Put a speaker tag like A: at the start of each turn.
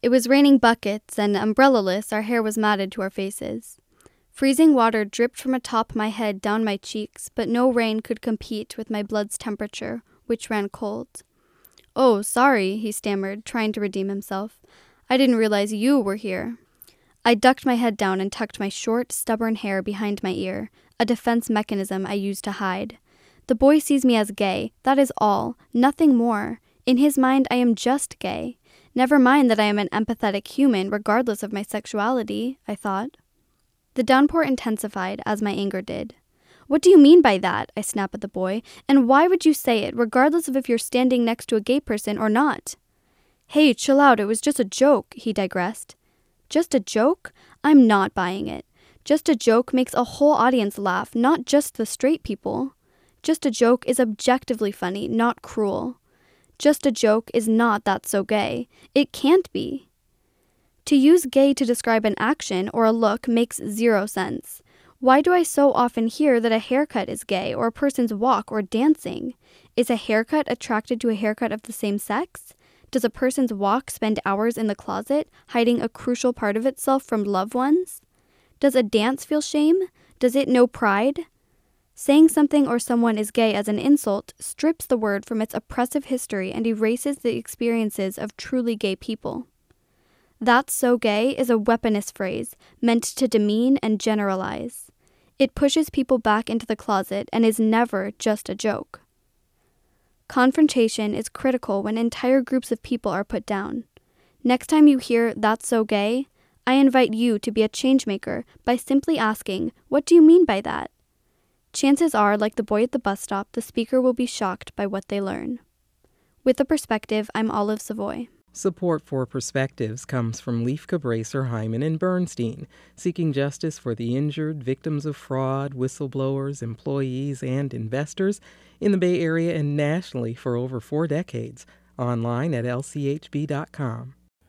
A: It was raining buckets, and umbrellaless, our hair was matted to our faces. Freezing water dripped from atop my head down my cheeks, but no rain could compete with my blood's temperature, which ran cold. Oh, sorry, he stammered, trying to redeem himself. I didn't realize you were here. I ducked my head down and tucked my short, stubborn hair behind my ear, a defense mechanism I used to hide. The boy sees me as gay, that is all, nothing more. In his mind, I am just gay. Never mind that I am an empathetic human, regardless of my sexuality, I thought. The downpour intensified as my anger did. What do you mean by that? I snap at the boy. And why would you say it, regardless of if you're standing next to a gay person or not? Hey, chill out, it was just a joke, he digressed. Just a joke? I'm not buying it. Just a joke makes a whole audience laugh, not just the straight people. Just a joke is objectively funny, not cruel. Just a joke is not that so gay. It can't be. To use gay to describe an action or a look makes zero sense. Why do I so often hear that a haircut is gay or a person's walk or dancing? Is a haircut attracted to a haircut of the same sex? Does a person's walk spend hours in the closet, hiding a crucial part of itself from loved ones? Does a dance feel shame? Does it know pride? Saying something or someone is gay as an insult strips the word from its oppressive history and erases the experiences of truly gay people. That's so gay is a weaponist phrase meant to demean and generalize. It pushes people back into the closet and is never just a joke. Confrontation is critical when entire groups of people are put down. Next time you hear that's so gay, I invite you to be a changemaker by simply asking, What do you mean by that? Chances are, like the boy at the bus stop, the speaker will be shocked by what they learn. With a perspective, I'm Olive Savoy.
B: Support for Perspectives comes from Lieff Cabraser, Heimann, and Bernstein, seeking justice for the injured, victims of fraud, whistleblowers, employees, and investors in the Bay Area and nationally for over four decades. Online at lchb.com.